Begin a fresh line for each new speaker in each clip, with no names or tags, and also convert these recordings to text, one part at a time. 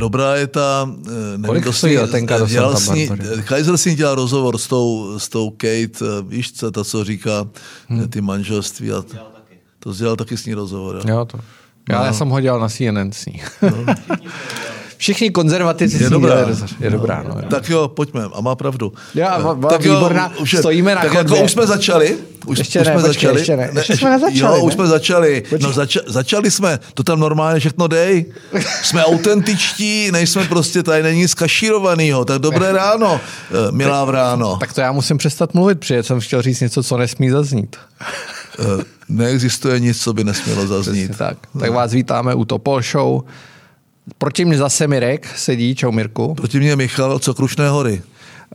dobrá je ta... eh, nevím,
Kolik
to
stojí
si-
letenka do
dělal
Santa
s ní-
Barbary?
Kaiser si dělal rozhovor s tou, s tou Kate, eh, víš co, ta, co říká
Hmm.
ty manželství. A to dělal taky s ní rozhovor. Jo.
Jo, to. Já,
No.
já jsem ho dělal na CNN s ní. Všichni konzervativci
Je dobrá.
Je dobrá, no. jo.
Tak jo, pojďme. A má pravdu.
Já,
Eh,
va- va-
tak jo,
výborná.
už je-
Stojíme na
Tak jako
chodbě.
už jsme začali. Už,
Ještě
už
ne,
jsme
počkej,
začali.
ještě ne. Ještě jsme nezačali,
Jo,
ne?
už jsme začali.
Počkej.
No, zača, začali jsme. To tam normálně všechno dej. Jsme autentičtí, nejsme prostě, tady není nic kašírovanýho. Tak dobré ráno, eh, milá v ráno.
Tak to já musím přestat mluvit, protože jsem chtěl říct něco, co nesmí zaznít.
Eh, Neexistuje nic, co by nesmělo zaznít.
Přesně tak. Tak vás vítáme u Topol Show. Proti mě zase Mirek sedí, čau Mirku.
Proti mě Michal, co Krušné hory.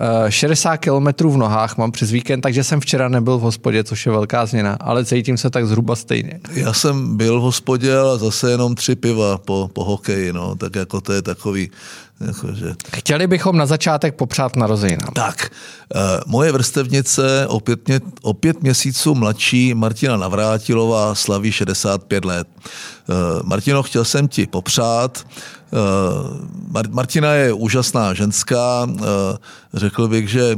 Eh, 60 kilometrů v nohách mám přes víkend, takže jsem včera nebyl v hospodě, což je velká změna, ale cítím se tak zhruba stejně.
Já jsem byl v hospodě, ale zase jenom tři piva po, po hokeji, no. Tak jako to je takový, jako, že...
Chtěli bychom na začátek popřát narozeninám.
Tak, eh, moje vrstevnice o pět, mě, o pět měsíců mladší Martina Navrátilová slaví 65 let. Eh, Martino, chtěl jsem ti popřát. Eh, Mar- Martina je úžasná ženská. Eh, Řekl bych, že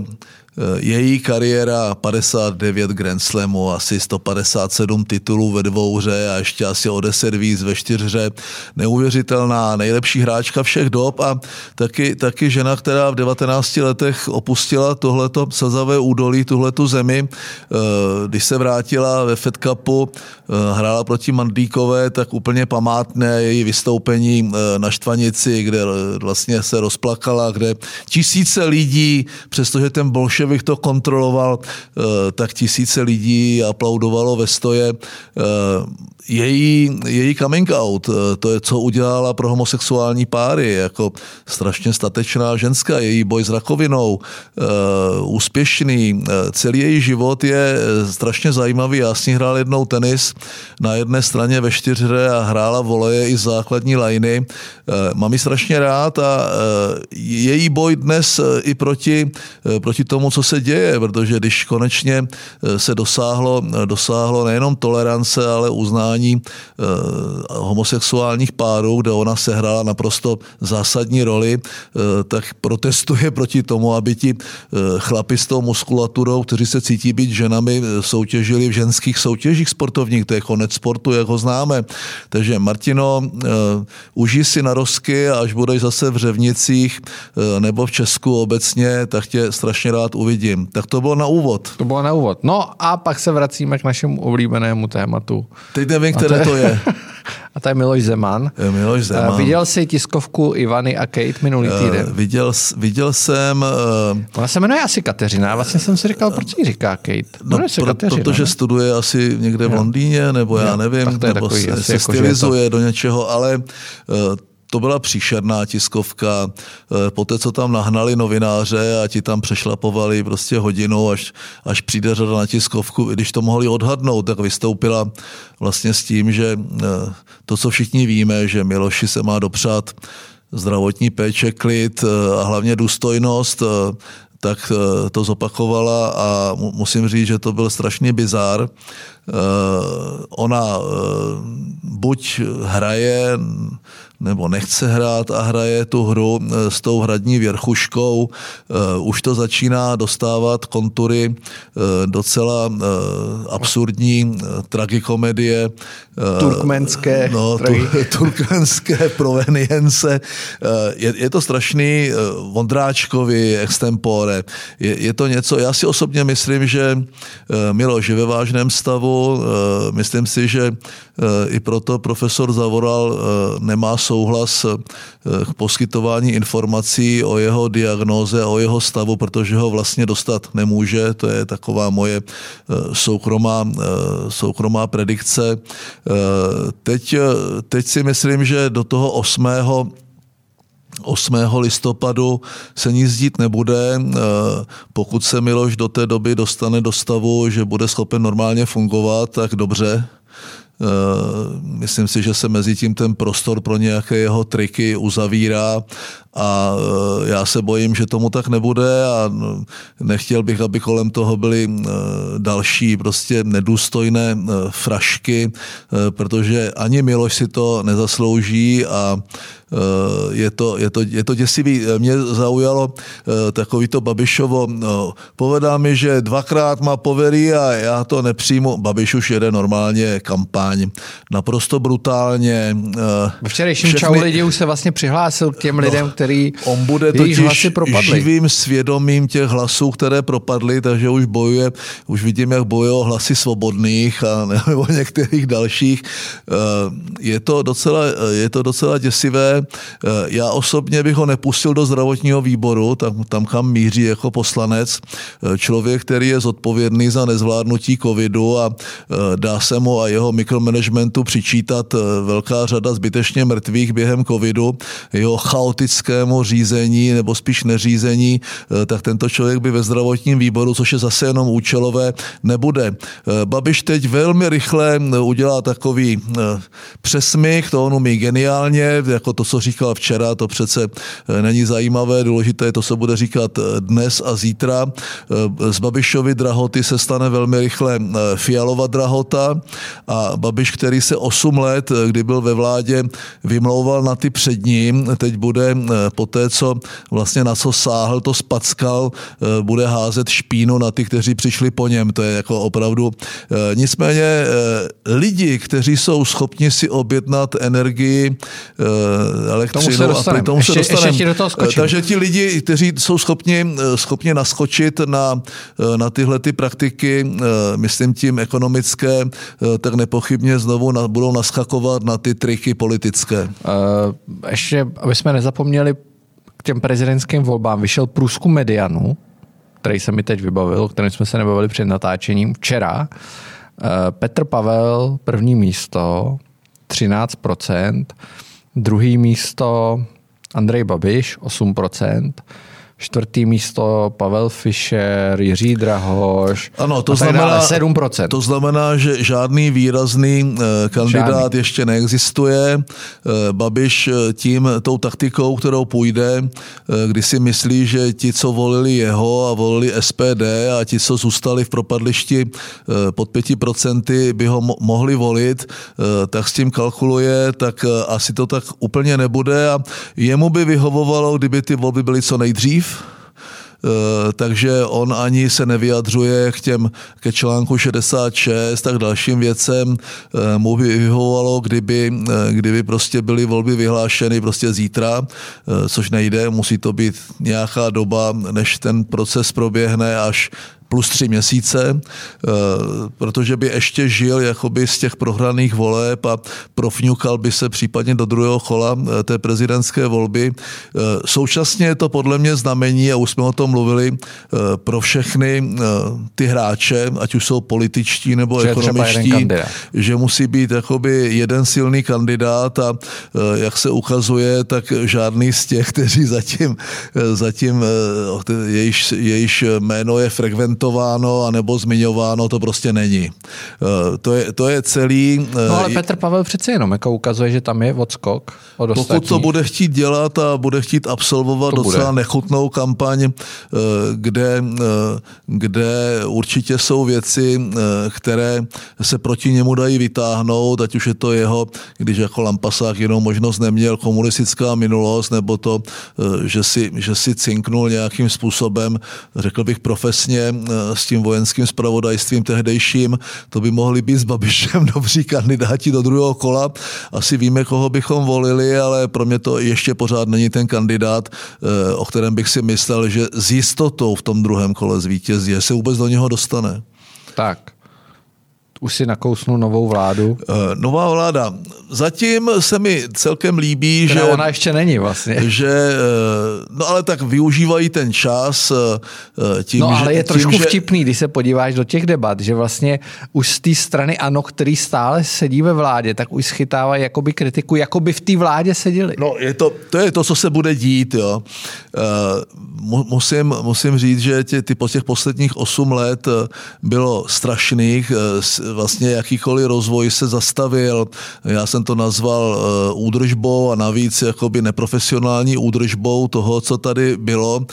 její kariéra 59 Grand Slamů, asi 157 titulů ve dvouhře a ještě asi o 10 víc ve čtyřhře. Neuvěřitelná, nejlepší hráčka všech dob a taky, taky žena, která v 19 letech opustila tohleto sazavé údolí, tuhletu zemi. Eh, Když se vrátila ve Fed Cupu, eh, hrála proti Mandíkové, tak úplně památné její vystoupení eh, na Štvanici, kde eh, vlastně se rozplakala, kde tisíce lidí, přestože ten bolševik to kontroloval, eh, tak tisíce lidí aplaudovalo ve stoje. Eh, Její, její coming out, eh, to je, co udělala pro homosexuální páry, jako strašně statečná ženská, její boj s rakovinou, úspěšný, celý její život je strašně zajímavý. Já s ní hrál jednou tenis na jedné straně ve čtyřhře a hrála voleje i základní lajny. Mám ji strašně rád a její boj dnes i proti, proti tomu, co se děje, protože když konečně eh, se dosáhlo, dosáhlo nejenom tolerance, ale uznání eh, homosexuálních párů, kde ona sehrála naprosto zásadní roli, eh, tak protestuje proti tomu, aby ti eh, chlapi s tou muskulaturou, kteří se cítí být ženami, eh, soutěžili v ženských soutěžích sportovních, to je konec sportu, jak ho známe. Takže Martino, eh, užij si na rozky a až budeš zase v Řevnicích eh, nebo v Česku obecně, tak tě strašně rád uvidím. Tak to bylo na úvod.
To bylo na úvod. No a pak se vracíme k našemu oblíbenému tématu.
Teď nevím, které to je.
A to je Miloš Zeman.
Je Miloš Zeman.
Eh, Viděl jsi tiskovku Ivany a Kate minulý
Eh,
týden?
Viděl, s- viděl jsem, eh,
Ona se jmenuje asi Kateřina. Vlastně jsem si říkal, proč jí říká Kate.
no, pro,
Kateřina,
protože
ne?
studuje asi někde v Londýně, nebo já nevím,
to je
nebo se, se
jako, že je to-
stylizuje do něčeho, ale eh, to byla příšerná tiskovka. Eh, Poté, co tam nahnali novináře a ti tam přešlapovali prostě hodinu, až, až přijde řada na tiskovku, i když to mohli odhadnout, tak vystoupila vlastně s tím, že eh, to, co všichni víme, že Miloši se má dopřát zdravotní péče, klid eh, a hlavně důstojnost, tak to zopakovala a mu- musím říct, že to byl strašný bizár. Ona buď hraje, nebo nechce hrát a hraje tu hru eh, s tou hradní věrchuškou. Eh, Už to začíná dostávat kontury eh, docela absurdní tragikomedie.
Turkmenské
no,
tragi-
tu, turkmenské provenience. Je, je to strašný Vondráčkovi extempore. Je, je to něco, já si osobně myslím, že Miloš je ve vážném stavu. Myslím si, že i proto profesor Zavoral nemá souhlas eh, k poskytování informací o jeho diagnóze, o jeho stavu, protože ho vlastně dostat nemůže. To je taková moje eh, soukromá, eh, soukromá predikce. Teď, teď si myslím, že do toho 8. 8. listopadu se nic dít nebude, pokud se Miloš do té doby dostane do stavu, že bude schopen normálně fungovat, tak dobře. Eh, Myslím si, že se mezi tím ten prostor pro nějaké jeho triky uzavírá a já se bojím, že tomu tak nebude a nechtěl bych, aby kolem toho byly další prostě nedůstojné frašky, protože ani Miloš si to nezaslouží a Eh, je to, je to, je to děsivý. Mě zaujalo eh, takový to Babišovo, no, povedá mi, že dvakrát má poverí a já to nepřijmu. Babiš už jede normálně kampaň. Naprosto brutálně.
Eh, Ve včerejším všechny... čau lidi už se vlastně přihlásil k těm no, lidem, který
On bude totiž hlasy propadly. živým svědomím těch hlasů, které propadly, takže už bojuje, už vidím, jak bojuje o hlasy svobodných a nebo některých dalších. Je to docela, je to docela děsivé Eh, já osobně bych ho nepustil do zdravotního výboru, tam, tam kam míří jako poslanec. Eh, člověk, který je zodpovědný za nezvládnutí covidu a eh, dá se mu a jeho mikromanagementu přičítat velká řada zbytečně mrtvých během covidu, jeho chaotickému řízení nebo spíš neřízení, tak tento člověk by ve zdravotním výboru, což je zase jenom účelové, nebude. Babiš teď velmi rychle udělá takový přesmych, to on umí geniálně, jako to, co říkal včera, to přece eh, není zajímavé, důležité je to, co bude říkat eh, dnes a zítra. Eh, z Babišovi drahoty se stane velmi rychle Fialova drahota a Babiš, který se 8 let, kdy byl ve vládě, vymlouval na ty před ním, teď bude po té, co vlastně na co sáhl, to spackal, bude házet špínu na ty, kteří přišli po něm. To je jako opravdu. Nicméně lidi, kteří jsou schopni si objednat energii elektřinu
tomu se a tomu ještě, se dostaneme. Ještě do toho skočím.
Takže ti lidi, kteří jsou schopni, schopni naskočit na, na tyhle ty praktiky, myslím tím ekonomické, tak nepochybně znovu budou naskakovat na ty triky politické.
Ještě, aby jsme nezapomněli, k těm prezidentským volbám vyšel průzkum Medianu, který se mi teď vybavil, o kterém jsme se nebavili před natáčením včera. Petr Pavel, první místo, 13%. Druhý místo Andrej Babiš, 8%. Čtvrtý místo Pavel Fischer, Jiří Drahoš.
Ano, to znamená,
dále, 7%.
To znamená, že žádný výrazný eh, kandidát žádný. ještě neexistuje. Eh, Babiš eh, tím, tou taktikou, kterou půjde, kdy si myslí, že ti, co volili jeho a volili SPD a ti, co zůstali v propadlišti pod 5%, by ho mohli volit, tak s tím kalkuluje, tak asi to tak úplně nebude a jemu by vyhovovalo, kdyby ty volby byly co nejdřív, Eh, takže on ani se nevyjadřuje k těm, ke článku 66 tak dalším věcem. Eh, mu by vyhovovalo, kdyby, eh, kdyby prostě byly volby vyhlášeny prostě zítra, což nejde, musí to být nějaká doba, než ten proces proběhne až plus tři měsíce, eh, protože by ještě žil jakoby z těch prohraných voleb a profňukal by se případně do druhého kola eh, té prezidentské volby. Eh, současně je to podle mě znamení, a už jsme o tom mluvili, pro všechny ty hráče, ať už jsou političtí nebo že ekonomičtí, že musí být jakoby jeden silný kandidát a jak se ukazuje, tak žádný z těch, kteří zatím, zatím jejíž, jejíž jméno je frekvent komentováno anebo zmiňováno, to prostě není. Eh, to je, to je celý...
Eh, no ale Petr Pavel přece jenom jako ukazuje, že tam je odskok od
Pokud to bude chtít dělat a bude chtít absolvovat to docela bude. nechutnou kampaň, eh, kde, kde určitě jsou věci, které se proti němu dají vytáhnout, ať už je to jeho, když jako Lampasák jenom možnost neměl komunistická minulost, nebo to, že si, že si cinknul nějakým způsobem, řekl bych profesně, s tím vojenským spravodajstvím tehdejším, to by mohli být s Babišem dobří kandidáti do druhého kola. Asi víme, koho bychom volili, ale pro mě to ještě pořád není ten kandidát, eh, o kterém bych si myslel, že s jistotou v tom druhém kole zvítězí, se vůbec do něho dostane.
Tak, už si nakousnul novou vládu? Uh,
nová vláda. Zatím se mi celkem líbí,
Která
že...
ona ještě není vlastně.
Že, uh, no ale tak využívají ten čas uh, tím,
No ale
že,
je trošku tím, vtipný, když se podíváš do těch debat, že vlastně už z té strany ANO, který stále sedí ve vládě, tak už schytávají jakoby kritiku, jako by v té vládě seděli.
No je to, to je to, co se bude dít, jo. Uh, musím, musím říct, že tě, ty po těch posledních 8 let bylo strašných, vlastně jakýkoliv rozvoj se zastavil. Já jsem to nazval údržbou a navíc jakoby neprofesionální údržbou toho, co tady bylo,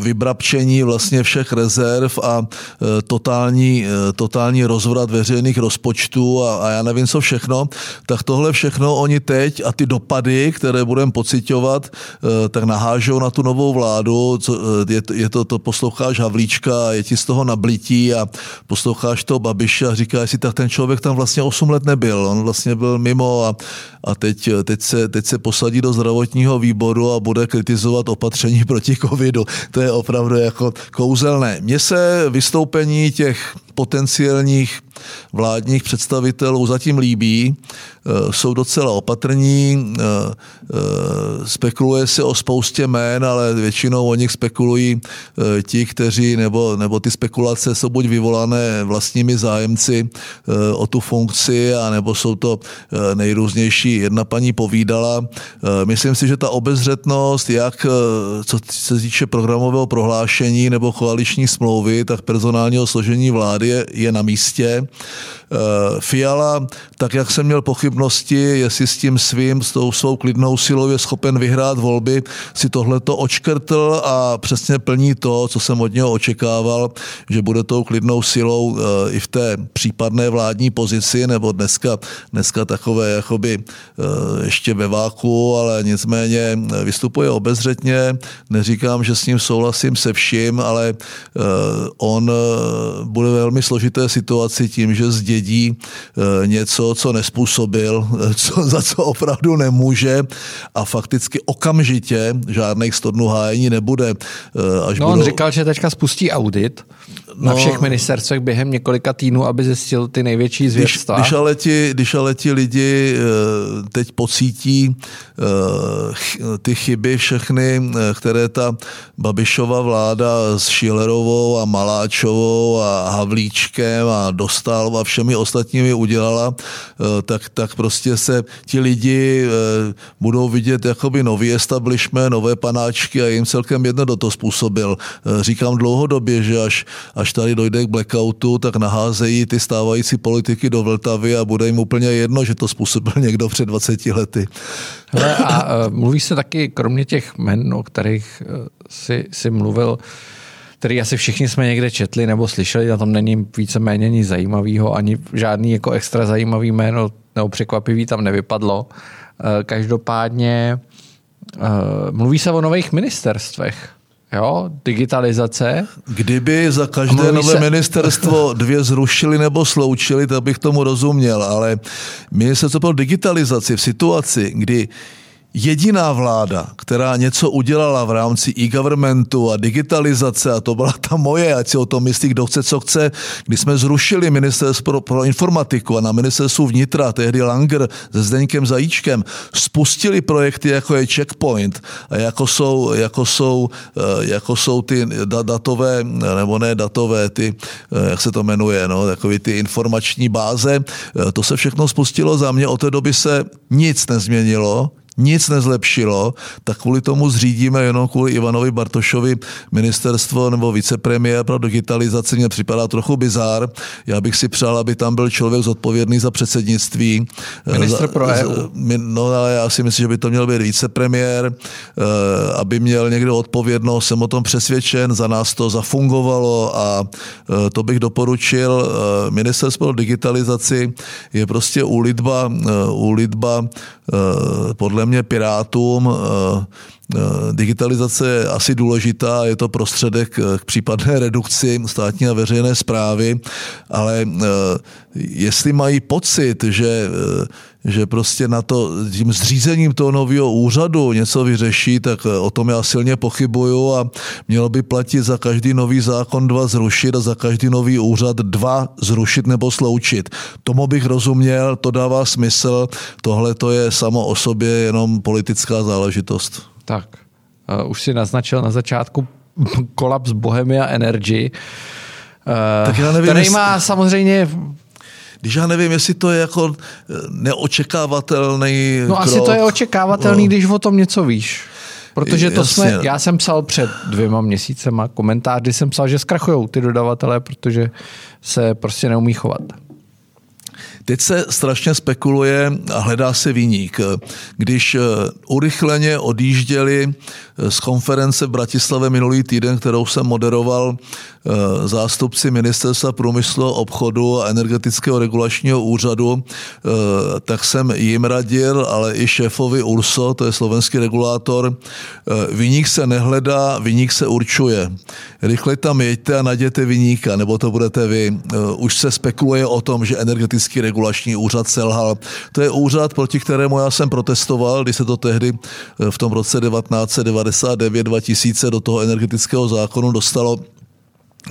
vybrapčení vlastně všech rezerv a totální, totální rozvrat veřejných rozpočtů a, a já nevím co všechno, tak tohle všechno oni teď a ty dopady, které budeme pocitovat, tak nahážou na tu novou vládu, je, to, je to, to posloucháš Havlíčka, je ti z toho nablití a posloucháš toho Babiše a říkáš si, tak ten člověk tam vlastně 8 let nebyl, on vlastně byl mimo a, a teď, teď, se, teď se posadí do zdravotního výboru a bude kritizovat opatření proti covidu. To je opravdu jako kouzelné. Mně se vystoupení těch potenciálních vládních představitelů zatím líbí, eh, jsou docela opatrní, eh, eh, spekuluje se o spoustě jmén, ale většinou o nich spekulují ti, kteří, nebo, nebo ty spekulace jsou buď vyvolané vlastními zájemci o tu funkci, anebo jsou to nejrůznější. Jedna paní povídala, myslím si, že ta obezřetnost, jak co se týče programového prohlášení nebo koaliční smlouvy, tak personálního složení vlády je, je na místě. Eh, Fiala, tak jak jsem měl pochybnosti, jestli s tím svým, s tou svou klidnou silou je schopen vyhrát volby, si tohleto očkrtl a přesně plní to, co jsem od něho očekával, že bude tou klidnou silou eh, i v té případné vládní pozici, nebo dneska, dneska takové jakoby eh, ještě ve váku, ale nicméně vystupuje obezřetně, neříkám, že s ním souhlasím se vším, ale on bude velmi složité situaci tím, že zdědí eh, něco, co nespůsobil, eh, co, za co opravdu nemůže a fakticky okamžitě žádných 100 dnů hájení nebude.
Eh, až no budou... on říkal, že teďka spustí audit na no, všech ministerstvech během několika týdnů, aby zjistil ty největší zvěrstva.
Když, když, ale ti, když ale ti lidi teď pocítí ty chyby všechny, které ta Babišova vláda s Šilerovou a Maláčovou a Havlíčkem a Dostal a všemi ostatními udělala, eh, tak, tak prostě se ti lidi eh, budou vidět jakoby nový establishment, nové panáčky a jim celkem jedno do to způsobil. Eh, říkám dlouhodobě, že až, až tady dojde k blackoutu, tak naházejí ty stávající politiky do Vltavy a bude jim úplně jedno, že to způsobil někdo před 20 lety.
Hele, a mluví se taky, kromě těch men, o kterých si, si mluvil, který asi všichni jsme někde četli nebo slyšeli, na tom není víceméně nic zajímavého, ani žádný jako extra zajímavý jméno nebo překvapivý tam nevypadlo. Eh, každopádně eh, mluví se o nových ministerstvech. Jo, digitalizace.
Kdyby za každé nové se... ministerstvo dvě zrušili nebo sloučili, tak bych tomu rozuměl, ale ministerstvo pro digitalizaci v situaci, kdy jediná vláda, která něco udělala v rámci e-governmentu a digitalizace, a to byla ta moje, ať si o tom myslí, kdo chce, co chce, když jsme zrušili ministerstvo pro, pro informatiku a na ministerstvu vnitra, tehdy Langer se Zdeňkem Zajíčkem, spustili projekty, jako je Checkpoint a jako jsou, jako jsou, eh, jako jsou ty datové, nebo ne datové, ty, eh, jak se to jmenuje, no, takový ty informační báze, eh, to se všechno spustilo. Za mě, od té doby se nic nezměnilo, nic nezlepšilo, tak kvůli tomu zřídíme jenom kvůli Ivanovi Bartošovi ministerstvo nebo vicepremiér pro digitalizaci mě připadá trochu bizár. Já bych si přál, aby tam byl člověk zodpovědný za předsednictví.
Minister pro EU.
No ale já si myslím, že by to měl být vicepremiér, eh, aby měl někdo odpovědnost, jsem o tom přesvědčen, za nás to zafungovalo a eh, to bych doporučil. Eh, ministerstvo pro digitalizaci je prostě úlitba, úlitba podle mě Pirátům eh, eh, digitalizace je asi důležitá, je to prostředek eh, k případné redukci státní a veřejné zprávy, ale jestli mají pocit, že že prostě na to, tím zřízením toho nového úřadu něco vyřeší, tak o tom já silně pochybuju a mělo by platit za každý nový zákon dva zrušit a za každý nový úřad dva zrušit nebo sloučit. Tomu bych rozuměl, to dává smysl, tohle to je samo o sobě jenom politická záležitost.
Tak, uh, už si naznačil na začátku kolaps Bohemia Energy, uh, tak já nevím, který jestli... má samozřejmě
když já nevím, jestli to je jako eh, neočekávatelný
No krok. asi to je očekávatelný, no. když o tom něco víš. Protože to Jasně. jsme, já jsem psal před dvěma měsícema komentář, kdy jsem psal, že zkrachují ty dodavatelé, protože se prostě neumí chovat.
Teď se strašně spekuluje a hledá se výnik. Když urychleně odjížděli z konference v Bratislavě minulý týden, kterou jsem moderoval, Eh, zástupci ministerstva průmyslu, obchodu a energetického regulačního úřadu, eh, tak jsem jim radil, ale i šéfovi URSO, to je slovenský regulátor, eh, vyník se nehledá, vyník se určuje. Rychle tam jeďte a najděte vyníka, nebo to budete vy. Už se spekuluje o tom, že energetický regulační úřad selhal. To je úřad, proti kterému já jsem protestoval, když se to tehdy v tom roce 1999-2000 do toho energetického zákonu dostalo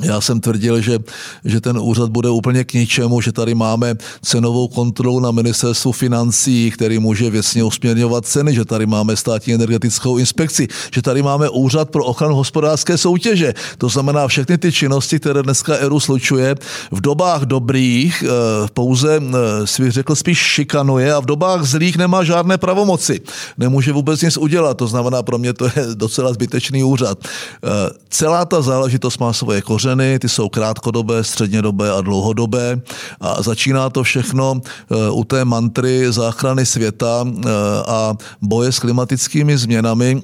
já jsem tvrdil, že, že ten úřad bude úplně k ničemu, že tady máme cenovou kontrolu na ministerstvu financí, který může věcně usměrňovat ceny, že tady máme státní energetickou inspekci, že tady máme úřad pro ochranu hospodářské soutěže. To znamená všechny ty činnosti, které dneska ERU slučuje, v dobách dobrých eh, pouze, eh, svých řekl, spíš šikanuje a v dobách zlých nemá žádné pravomoci. Nemůže vůbec nic udělat. To znamená, pro mě to je docela zbytečný úřad. Eh, celá ta záležitost má svoje kořeny, ty jsou krátkodobé, střednědobé a dlouhodobé. A začíná to všechno eh, u té mantry záchrany světa eh, a boje s klimatickými změnami,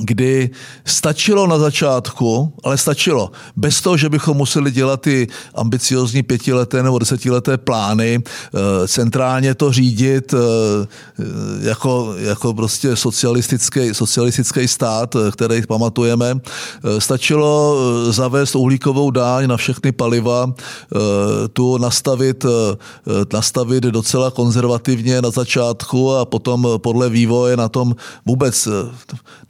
kdy stačilo na začátku, ale stačilo, bez toho, že bychom museli dělat ty ambiciozní pětileté nebo desetileté plány, eh, centrálně to řídit eh, jako, jako prostě socialistický, socialistický stát, eh, který pamatujeme. Stačilo zavést uhlíkovou dáň na všechny paliva, tu nastavit, nastavit docela konzervativně na začátku a potom podle vývoje na tom vůbec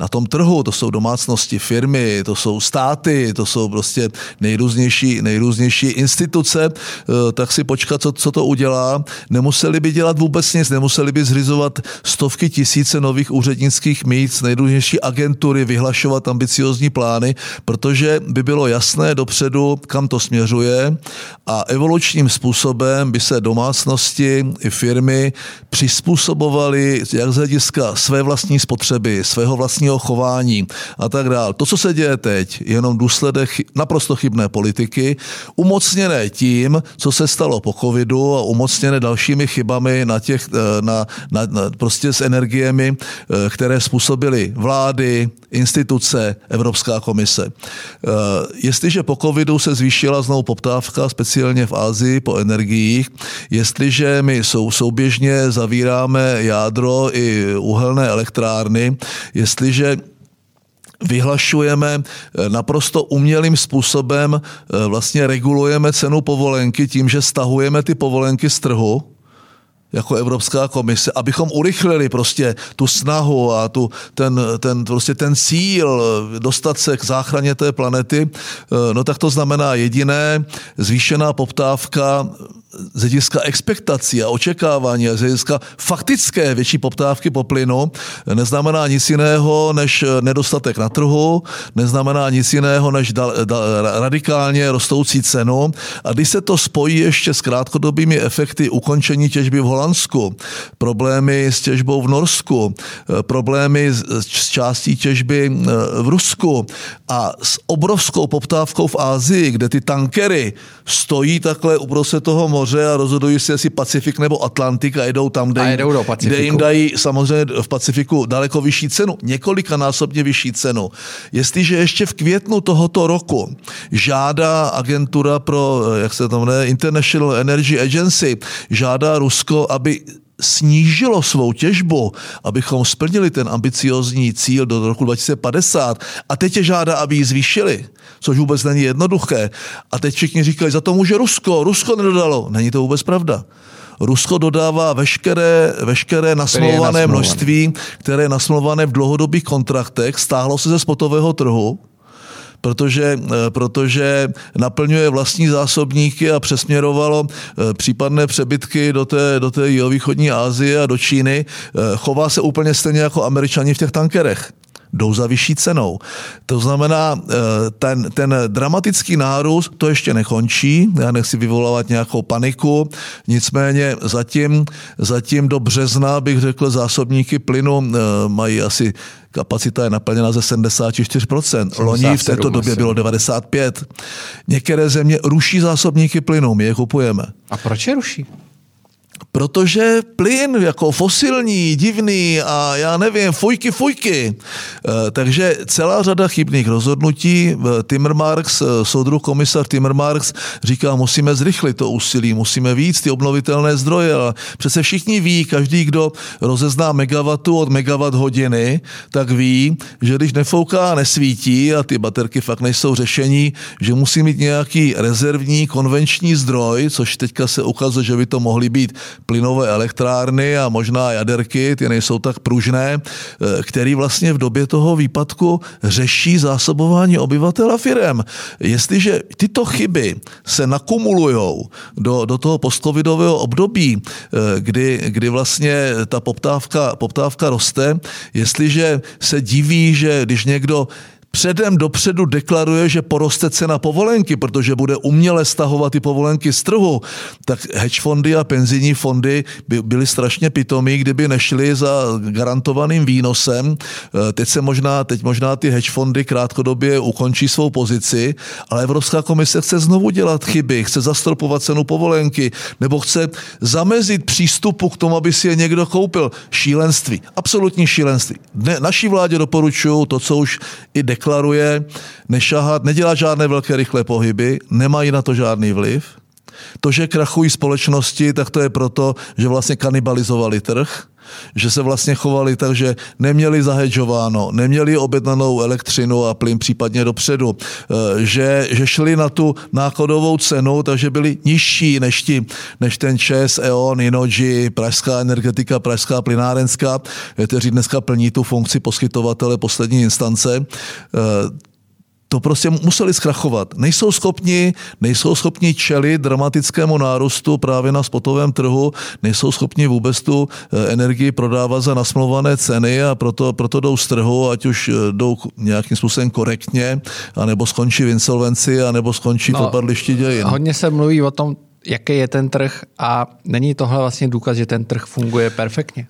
na tom trhu, to jsou domácnosti, firmy, to jsou státy, to jsou prostě nejrůznější, nejrůznější instituce, eh, tak si počkat, co, co to udělá. Nemuseli by dělat vůbec nic, nemuseli by zřizovat stovky tisíce nových úřednických míst, nejrůznější agentury, vyhlašovat ambiciozní plány, protože by bylo jasné dopředu, kam to směřuje a evolučním způsobem by se domácnosti i firmy přizpůsobovaly jak z hlediska své vlastní spotřeby, svého vlastního chování, chování a tak dále. To, co se děje teď, je jenom důsledek naprosto chybné politiky, umocněné tím, co se stalo po covidu a umocněné dalšími chybami na těch, eh, na, na, na, prostě s energiemi, eh, které způsobily vlády, instituce, Evropská komise. Eh, jestliže po covidu se zvýšila znovu poptávka, speciálně v Ázii po energiích, jestliže my sou, souběžně zavíráme jádro i uhelné elektrárny, jestliže vyhlašujeme eh, naprosto umělým způsobem, eh, vlastně regulujeme cenu povolenky tím, že stahujeme ty povolenky z trhu, jako Evropská komise, abychom urychlili prostě tu snahu a tu, ten, ten, prostě ten cíl eh, dostat se k záchraně té planety, no tak to znamená jediné, zvýšená poptávka z hlediska expektací a očekávání a z hlediska faktické větší poptávky po plynu neznamená nic jiného než nedostatek na trhu, neznamená nic jiného než da, da, radikálně rostoucí cenu. A když se to spojí ještě s krátkodobými efekty ukončení těžby v Holandsku, problémy s těžbou v Norsku, problémy s, s částí těžby eh, v Rusku a s obrovskou poptávkou v Ázii, kde ty tankery stojí takhle uprostřed toho moře, moře a rozhodují se, jestli Pacifik nebo Atlantik a jedou tam, kde,
jedou do
kde jim dají samozřejmě v Pacifiku daleko vyšší cenu, několikanásobně vyšší cenu. Jestliže ještě v květnu tohoto roku žádá agentura pro, jak se to jmenuje, International Energy Agency, žádá Rusko, aby snížilo svou těžbu, abychom splnili ten ambiciozní cíl do roku 2050 a teď je žádá, aby ji zvýšili, což vůbec není jednoduché. A teď všichni říkají, za to může Rusko, Rusko nedodalo. Není to vůbec pravda. Rusko dodává veškeré, veškeré nasmlouvané množství, které je nasmlouvané v dlouhodobých kontraktech, stáhlo se ze spotového trhu, protože, eh, protože naplňuje vlastní zásobníky a přesměrovalo eh, případné přebytky do té, do té jihovýchodní Asie a do Číny. Eh, chová se úplně stejně jako američani v těch tankerech jdou za vyšší cenou. To znamená, ten, ten dramatický nárůst, to ještě nekončí, já nechci vyvolávat nějakou paniku, nicméně zatím, zatím do března, bych řekl, zásobníky plynu mají asi kapacita je naplněna ze 74%. Loni v této době bylo 95%. Některé země ruší zásobníky plynu, my je kupujeme.
A proč je ruší?
Protože plyn jako fosilní, divný a já nevím, fujky, fujky. Eh, takže celá řada chybných rozhodnutí. Timmermans, eh, soudruh komisar Timmermans říká, musíme zrychlit to úsilí, musíme víc ty obnovitelné zdroje. Ale přece všichni ví, každý, kdo rozezná megawatu od megawatt hodiny, tak ví, že když nefouká a nesvítí a ty baterky fakt nejsou řešení, že musí mít nějaký rezervní konvenční zdroj, což teďka se ukazuje, že by to mohly být plynové elektrárny a možná jaderky, ty nejsou tak pružné, eh, který vlastně v době toho výpadku řeší zásobování obyvatel a firem. Jestliže tyto chyby se nakumulují do, do toho postcovidového období, eh, kdy, kdy vlastně ta poptávka, poptávka roste, jestliže se diví, že když někdo předem dopředu deklaruje, že poroste cena povolenky, protože bude uměle stahovat ty povolenky z trhu, tak hedge fondy a penzijní fondy by byly strašně pitomí, kdyby nešli za garantovaným výnosem. Eh, teď se možná, teď možná ty hedge fondy krátkodobě ukončí svou pozici, ale Evropská komise chce znovu dělat chyby, chce zastropovat cenu povolenky, nebo chce zamezit přístupu k tomu, aby si je někdo koupil. Šílenství, absolutní šílenství. Ne, naší vládě doporučuju to, co už i deklaruje deklaruje, nešahat, nedělá žádné velké rychlé pohyby, nemají na to žádný vliv. To, že krachují společnosti, tak to je proto, že vlastně kanibalizovali trh, že se vlastně chovali tak, že neměli zahedžováno, neměli objednanou elektřinu a plyn případně dopředu, eh, že, že šli na tu nákladovou cenu, takže byli nižší než, ti, než ten ČES, E.ON, Inoji, Pražská energetika, Pražská plynárenská, kteří dneska plní tu funkci poskytovatele poslední instance. Eh, to prostě museli zkrachovat. Nejsou schopni, nejsou schopni čelit dramatickému nárůstu právě na spotovém trhu, nejsou schopni vůbec tu eh, energii prodávat za nasmluvané ceny a proto, proto jdou z trhu, ať už eh, jdou nějakým způsobem korektně, anebo skončí v insolvenci, anebo skončí no, v opadlišti dějin.
Hodně se mluví o tom, jaký je ten trh a není tohle vlastně důkaz, že ten trh funguje perfektně?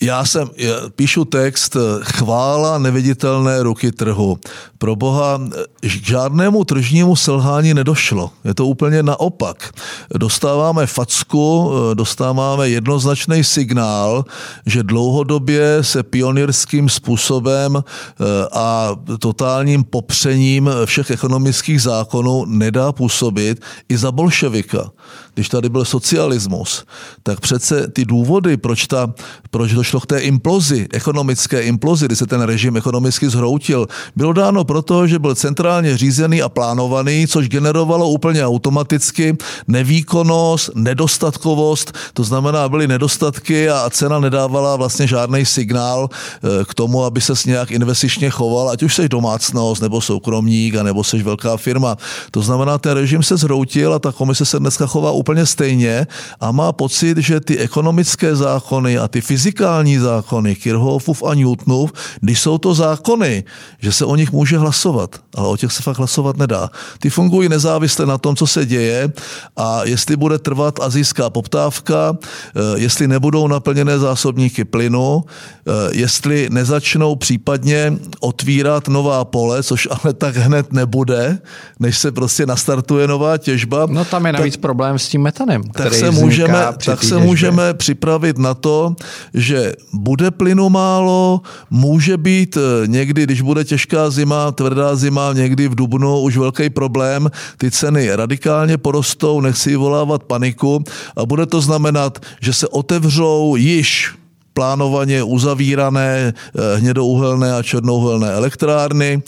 Já jsem, já píšu text chvála neviditelné ruky trhu. Pro boha k žádnému tržnímu selhání nedošlo. Je to úplně naopak. Dostáváme facku, dostáváme jednoznačný signál, že dlouhodobě se pionýrským způsobem eh, a totálním popřením všech ekonomických zákonů nedá působit i za bolševika. Když tady byl socialismus, tak přece ty důvody, proč, ta, proč došlo k té implozi, ekonomické implozi, kdy se ten režim ekonomicky zhroutil, bylo dáno proto, že byl centrálně řízený a plánovaný, což generovalo úplně automaticky nevýkonnost, nedostatkovost, to znamená, byly nedostatky a cena nedávala vlastně žádný signál eh, k tomu, aby se nějak investičně choval, ať už seš domácnost, nebo soukromník, a nebo seš velká firma. To znamená, ten režim se zhroutil a ta komise se dneska chová úplně stejně a má pocit, že ty ekonomické zákony a ty fyzikální zákony Kirchhoffův a Newtonův, když jsou to zákony, že se o nich může hlasovat, ale o těch se fakt hlasovat nedá. Ty fungují nezávisle na tom, co se děje a jestli bude trvat azijská poptávka, eh, jestli nebudou naplněné zásobníky plynu, eh, jestli nezačnou případně otvírat nová pole, což ale tak hned nebude, než se prostě nastartuje nová těžba.
No tam je navíc tak, problém s tím metanem,
tak se, můžeme, tak se můžeme připravit na to, že bude plynu málo, může být eh, někdy, když bude těžká zima, tvrdá zima, někdy v Dubnu už velký problém, ty ceny radikálně porostou, nechci volávat paniku. A bude to znamenat, že se otevřou již plánovaně uzavírané eh, hnědouhelné a černouhelné elektrárny.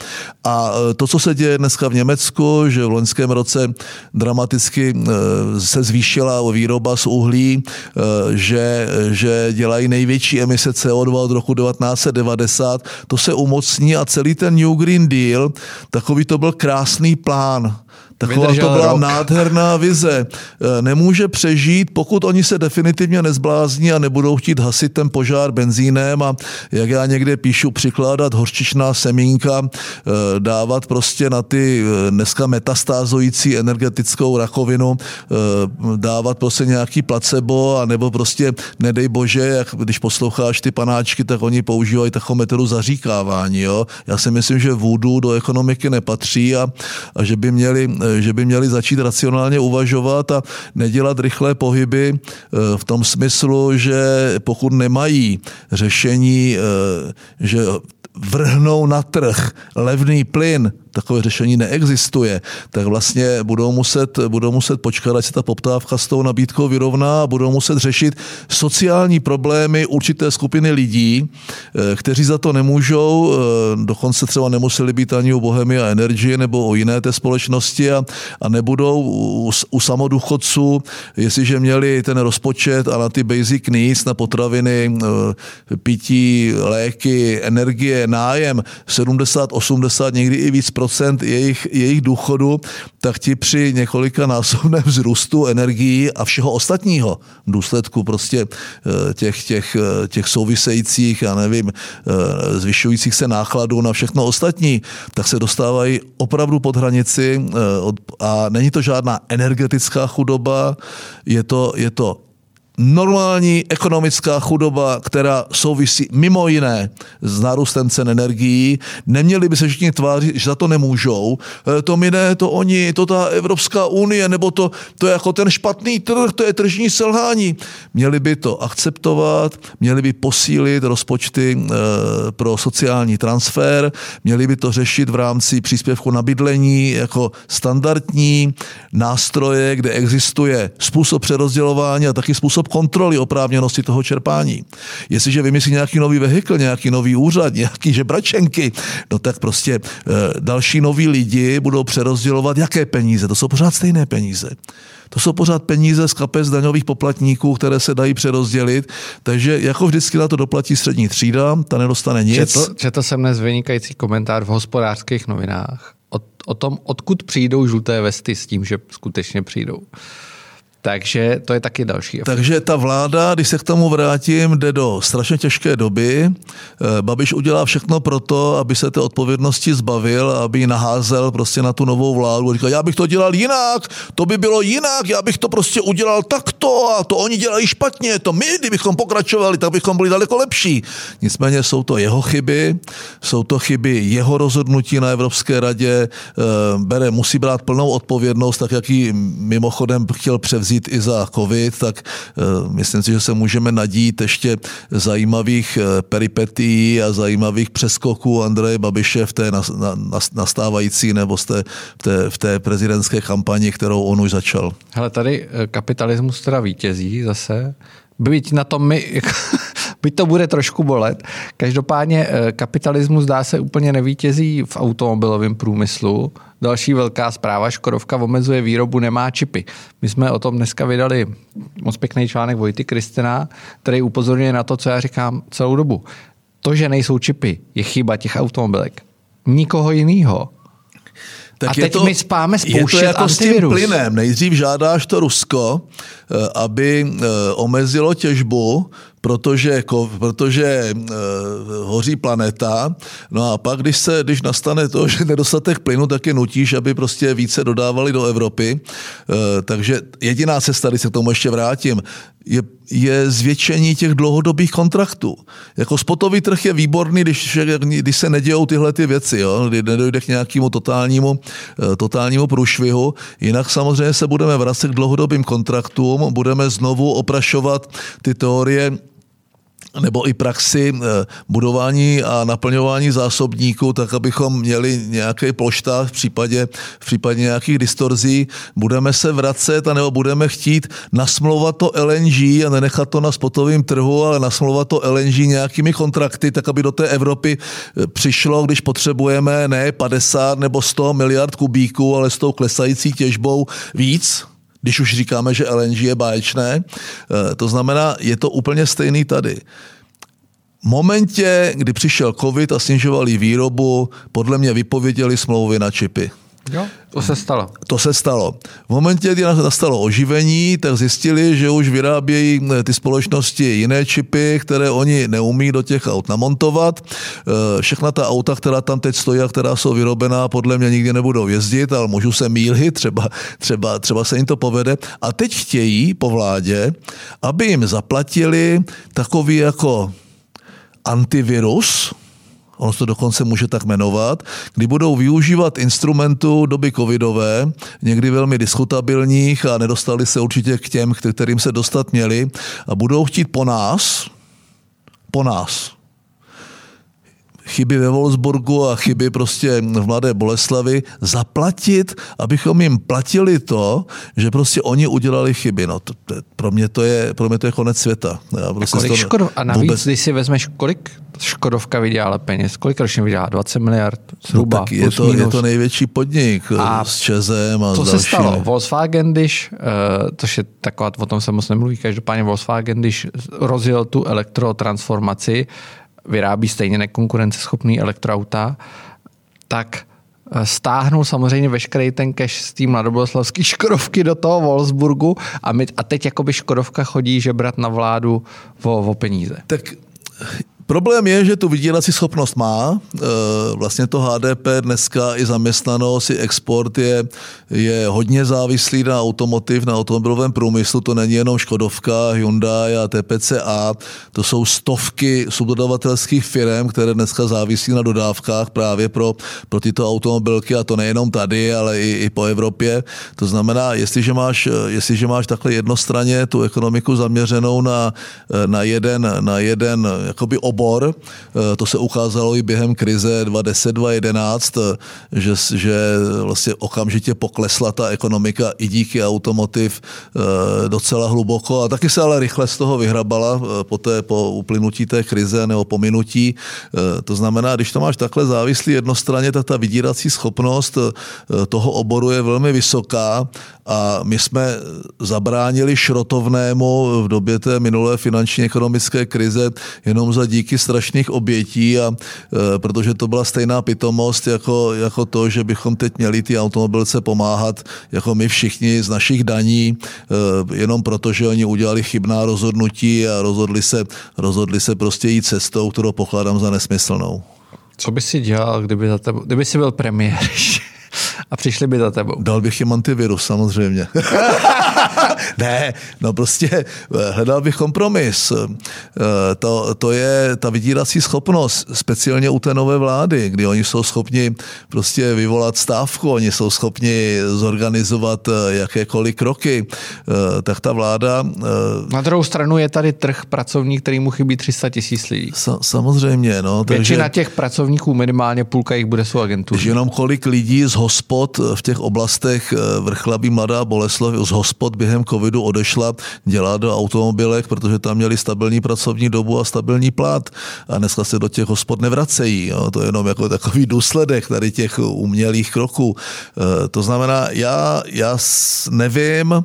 A eh, to, co se děje dneska v Německu, že v loňském roce dramaticky eh, se zvýšila výroba z uhlí, že, že dělají největší emise CO2 od roku 1990, to se umocní a celý ten New Green Deal, takový to byl krásný plán Taková to byla rok. nádherná vize. E, nemůže přežít, pokud oni se definitivně nezblázní a nebudou chtít hasit ten požár benzínem a jak já někde píšu, přikládat hořčičná semínka, e, dávat prostě na ty e, dneska metastázující energetickou rakovinu, dávat prostě nějaký placebo a nebo prostě nedej bože, jak když posloucháš ty panáčky, tak oni používají tachometru zaříkávání. Jo? Já si myslím, že vůdu do ekonomiky nepatří a, a že by měli že by měli začít racionálně uvažovat a nedělat rychlé pohyby v tom smyslu, že pokud nemají řešení, že vrhnou na trh levný plyn, takové řešení neexistuje, tak vlastně budou muset, budou muset počkat, ať se ta poptávka s tou nabídkou vyrovná a budou muset řešit sociální problémy určité skupiny lidí, eh, kteří za to nemůžou, eh, dokonce třeba nemuseli být ani u Bohemia Energy nebo o jiné té společnosti a, a nebudou u, u samodůchodců, jestliže měli ten rozpočet a na ty basic needs, na potraviny, eh, pití, léky, energie, nájem 70, 80, někdy i víc procent jejich, jejich důchodu, tak ti při několika násobném vzrůstu energií a všeho ostatního v důsledku prostě eh, těch, těch, eh, těch souvisejících, já nevím, eh, zvyšujících se nákladů na všechno ostatní, tak se dostávají opravdu pod hranici a není to žádná energetická chudoba, je to, je to normální ekonomická chudoba, která souvisí mimo jiné s nárůstem cen energií, neměli by se všichni tvářit, že za to nemůžou. E, to my ne, to oni, to ta Evropská unie, nebo to, to je jako ten špatný trh, to je tržní selhání. Měli by to akceptovat, měli by posílit rozpočty e, pro sociální transfer, měli by to řešit v rámci příspěvku na bydlení jako standardní nástroje, kde existuje způsob přerozdělování a taky způsob kontroly oprávněnosti toho čerpání. Jestliže vymyslí nějaký nový vehikl, nějaký nový úřad, nějaký žebračenky, no tak prostě e, další noví lidi budou přerozdělovat jaké peníze? To jsou pořád stejné peníze. To jsou pořád peníze z kapes daňových poplatníků, které se dají přerozdělit, takže jako vždycky na to doplatí střední třída, ta nedostane nic.
Četl, četl jsem dnes vynikající komentář v hospodářských novinách o, o tom, odkud přijdou žluté vesty s tím, že skutečně přijdou. Takže to je taky další.
Takže ta vláda, když se k tomu vrátím, jde do strašně těžké doby. Eh, Babiš udělá všechno pro to, aby se té odpovědnosti zbavil, aby ji naházel prostě na tu novou vládu. Říkal, já bych to dělal jinak, to by bylo jinak, já bych to prostě udělal takto a to oni dělají špatně, to my, kdybychom pokračovali, tak bychom byli daleko lepší. Nicméně jsou to jeho chyby, jsou to chyby jeho rozhodnutí na Evropské radě, eh, bere, musí brát plnou odpovědnost, tak jak ji mimochodem chtěl převzít vzít i za covid, tak eh, myslím si, že se můžeme nadít ještě zajímavých eh, peripetí a zajímavých přeskoků Andreje Babiše v té nastávající nebo v té, v té, v té prezidentské kampani, kterou on už začal.
Hele, tady eh, kapitalismus teda vítězí zase. Byť na tom my, byť to bude trošku bolet. Každopádně kapitalismus dá se úplně nevítězí v automobilovém průmyslu. Další velká zpráva, Škodovka omezuje výrobu, nemá čipy. My jsme o tom dneska vydali moc pěkný článek Vojty Kristina, který upozorňuje na to, co já říkám celou dobu. To, že nejsou čipy, je chyba těch automobilek. Nikoho jiného. Tak a teď to, my spáme spouštět je to jako antivirus.
s tím plynem. Nejdřív žádáš to Rusko, eh, aby eh, omezilo těžbu, protože, protože uh, hoří planeta. No a pak, když, se, když nastane to, že nedostatek plynu, tak je nutíš, aby prostě více dodávali do Evropy. Uh, takže jediná cesta, když se k tomu ještě vrátím, je, je zvětšení těch dlouhodobých kontraktů. Jako spotový trh je výborný, když, když se nedějou tyhle ty věci, jo? kdy nedojde k nějakému totálnímu, eh, totálnímu průšvihu. Jinak samozřejmě se budeme vracet k dlouhodobým kontraktům, budeme znovu oprašovat ty teorie nebo i praxi eh, budování a naplňování zásobníků, tak abychom měli nějaký ploštář v případě, v případě nějakých distorzí. Budeme se vracet nebo budeme chtít nasmlouvat to LNG a nenechat to na spotovém trhu, ale nasmlouvat to LNG nějakými kontrakty, tak aby do té Evropy eh, přišlo, když potřebujeme ne 50 nebo 100 miliard kubíků, ale s tou klesající těžbou víc, když už říkáme, že LNG je báječné. Eh, to znamená, je to úplně stejný tady. V momentě, kdy přišel covid a snižovali výrobu, podle mě vypověděli smlouvy na čipy.
Jo, to se stalo.
To se stalo. V momentě, kdy nastalo oživení, tak zjistili, že už vyrábějí eh, ty společnosti jiné čipy, které oni neumí do těch aut namontovat. Eh, všechna ta auta, která tam teď stojí a která jsou vyrobená, podle mě nikdy nebudou jezdit, ale můžu se mílit, třeba, třeba, třeba se jim to povede. A teď chtějí po vládě, aby jim zaplatili takový jako antivirus, ono to dokonce může tak jmenovat, kdy budou využívat instrumentů doby covidové, někdy velmi diskutabilních a nedostali se určitě k těm, kterým se dostat měli a budou chtít po nás, po nás, chyby ve Wolfsburgu a chyby prostě v Mladé Boleslavi zaplatit, abychom jim platili to, že prostě oni udělali chyby. No, to, to, pro, mě to je, pro mě to je konec světa.
Já prostě a, kolik to, škodov, a navíc, vůbec... když si vezmeš, kolik Škodovka vydělala peněz, kolik ročně vydělá? 20 miliard zhruba. No, tak
je, to, je to největší podnik a s Čezem a
Co se stalo? Volkswagen, když, uh, což je taková, o tom se moc nemluví, každopádně Volkswagen, když rozjel tu elektrotransformaci, vyrábí stejně nekonkurenceschopný elektroauta, tak eh, stáhnul samozřejmě veškerý ten cash z té mladoboleslavské Škodovky do toho Wolfsburgu a, my, a teď jakoby Škodovka chodí žebrat na vládu o, o peníze.
Tak Problém je, že tu vydírací schopnost má. E, vlastně to HDP dneska i zaměstnanost, i export je, je hodně závislý na automotiv, na automobilovém průmyslu. To není jenom Škodovka, Hyundai a TPCA. To jsou stovky subdodavatelských firm, které dneska závisí na dodávkách právě pro, pro tyto automobilky a to nejenom tady, ale i, i po Evropě. To znamená, jestliže máš, jestliže máš takhle jednostranně tu ekonomiku zaměřenou na, na jeden, na jeden jakoby ob obor. Eh, to se ukázalo i během krize 2010-2011, eh, že, že vlastně okamžitě poklesla ta ekonomika i díky automotiv eh, docela hluboko a taky se ale rychle z toho vyhrabala po, té, po uplynutí té krize nebo pominutí. To znamená, když to máš takhle závislý jednostranně, tak ta vydírací schopnost toho oboru je velmi vysoká a my jsme zabránili šrotovnému v době té minulé finanční ekonomické krize jenom za díky díky strašných obětí a e, protože to byla stejná pitomost jako, jako to, že bychom teď měli ty automobilce pomáhat jako my všichni z našich daní, e, jenom proto, že oni udělali chybná rozhodnutí a rozhodli se, rozhodli se prostě jít cestou, kterou pokládám za nesmyslnou.
Co by si dělal, kdyby, za tebe, kdyby jsi byl premiér? a přišli by za tebou.
Dal bych jim antivirus, samozřejmě. ne, no prostě eh, hledal bych kompromis. Eh, to, to je ta vydírací schopnost, speciálně u té nové vlády, kdy oni jsou schopni prostě vyvolat stávku, oni jsou schopni zorganizovat eh, jakékoliv kroky, tak ta vláda...
Na druhou stranu je tady trh pracovní, který mu chybí 300 tisíc lidí.
Sa, samozřejmě, no.
Většina takže, těch pracovníků, minimálně půlka jich bude jsou agentury.
Jenom kolik lidí z hospod v těch oblastech Vrchlabí, Mladá Boleslav, z hospod během covidu odešla dělat do automobilek, protože tam měli stabilní pracovní dobu a stabilní plat. A dneska se do těch hospod nevracejí. Jo. To je jenom jako takový důsledek tady těch umělých kroků. E, to znamená, já, já nevím,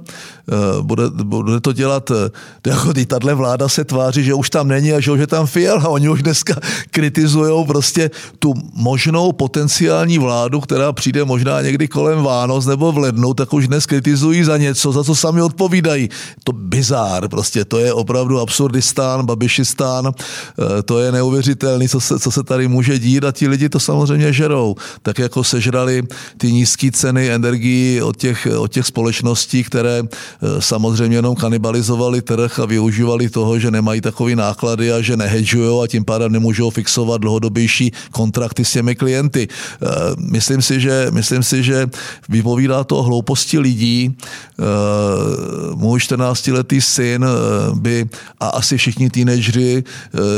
bude, bude to dělat, eh, jako tahle vláda se tváří, že už tam není a že už je tam a Oni už dneska kritizují prostě tu možnou potenciální vládu, která přijde možná někdy kolem Vánoc nebo v lednu, tak už dnes kritizují za něco, za co sami odpovídají. To bizár, prostě to je opravdu absurdistán, babišistán, eh, to je neuvěřitelný, co se, co se tady může dít a ti lidi to samozřejmě žerou. Tak jako sežrali ty nízké ceny energií od těch, od těch společností, které Eh, samozřejmě jenom kanibalizovali trh a využívali toho, že nemají takové náklady a že nehedžují a tím pádem nemůžou fixovat dlouhodobější kontrakty s těmi klienty. Eh, myslím si, že, myslím si, že vypovídá to o hlouposti lidí. Eh, můj 14-letý syn by a asi všichni teenageři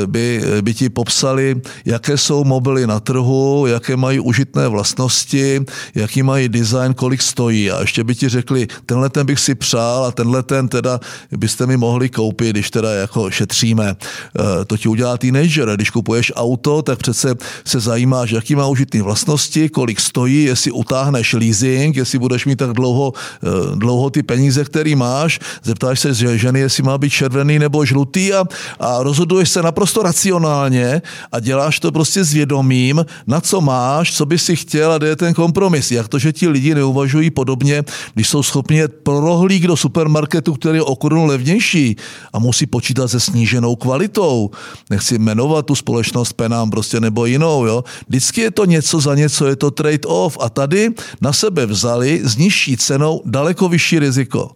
by, by ti popsali, jaké jsou mobily na trhu, jaké mají užitné vlastnosti, jaký mají design, kolik stojí. A ještě by ti řekli, tenhle ten bych si přál, dál a tenhle ten teda byste mi mohli koupit, když teda jako šetříme. Eh, to ti udělá teenager. Když kupuješ auto, tak přece se zajímáš, jaký má užitný vlastnosti, kolik stojí, jestli utáhneš leasing, jestli budeš mít tak dlouho, eh, dlouho ty peníze, které máš, zeptáš se ženy, jestli má být červený nebo žlutý a, a rozhoduješ se naprosto racionálně a děláš to prostě s vědomím, na co máš, co by si chtěl a kde je ten kompromis. Jak to, že ti lidi neuvažují podobně, když jsou schopni jet pro rohlík do supermarketu, který je o korunu levnější a musí počítat se sníženou kvalitou. Nechci jmenovat tu společnost Penám prostě nebo jinou. Jo. Vždycky je to něco za něco, je to trade-off a tady na sebe vzali s nižší cenou daleko vyšší riziko.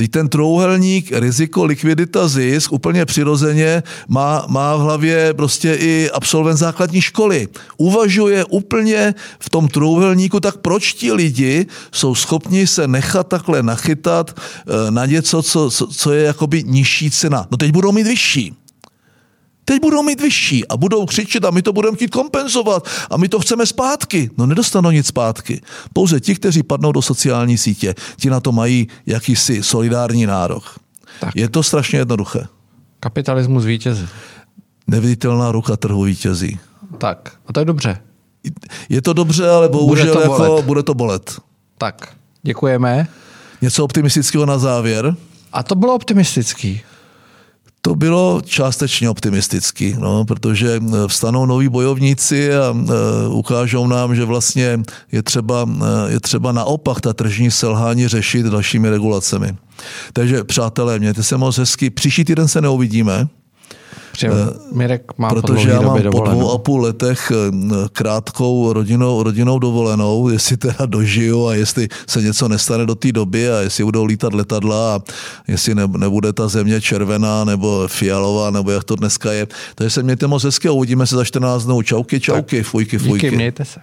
Teď ten trouhelník, riziko, likvidita, zisk úplně přirozeně má, má v hlavě prostě i absolvent základní školy. Uvažuje úplně v tom trouhelníku, tak proč ti lidi jsou schopni se nechat takhle nachytat eh, na něco, co, co, co je jakoby nižší cena. No teď budou mít vyšší. Teď budou mít vyšší a budou křičet a my to budeme chtít kompenzovat a my to chceme zpátky. No nedostanou nic zpátky. Pouze ti, kteří padnou do sociální sítě, ti na to mají jakýsi solidární nárok. Tak. Je to strašně jednoduché.
Kapitalismus vítězí.
Neviditelná ruka trhu vítězí.
Tak, a to je dobře.
Je to dobře, ale bohužel bude to bolet. Jako, bude to bolet.
Tak, děkujeme.
Něco optimistického na závěr?
A to bylo optimistický.
To bylo částečně optimisticky, no, protože eh, vstanou noví bojovníci a uh, ukážou nám, že vlastně je třeba, uh, je třeba naopak ta tržní selhání řešit dalšími regulacemi. Takže přátelé, mějte se moc hezky. Příští týden se neuvidíme,
Přijel, eh, Mirek má
Protože já mám po dvou a půl letech eh, krátkou rodinou, rodinou dovolenou, jestli teda dožiju a jestli se něco nestane do té doby a jestli budou lítat letadla a jestli ne, nebude ta země červená nebo fialová, nebo jak to dneska je. Takže se mějte moc hezky a uvidíme se za 14 dnů. Čauky, čauky, fujky, fujky.
Díky, mějte se.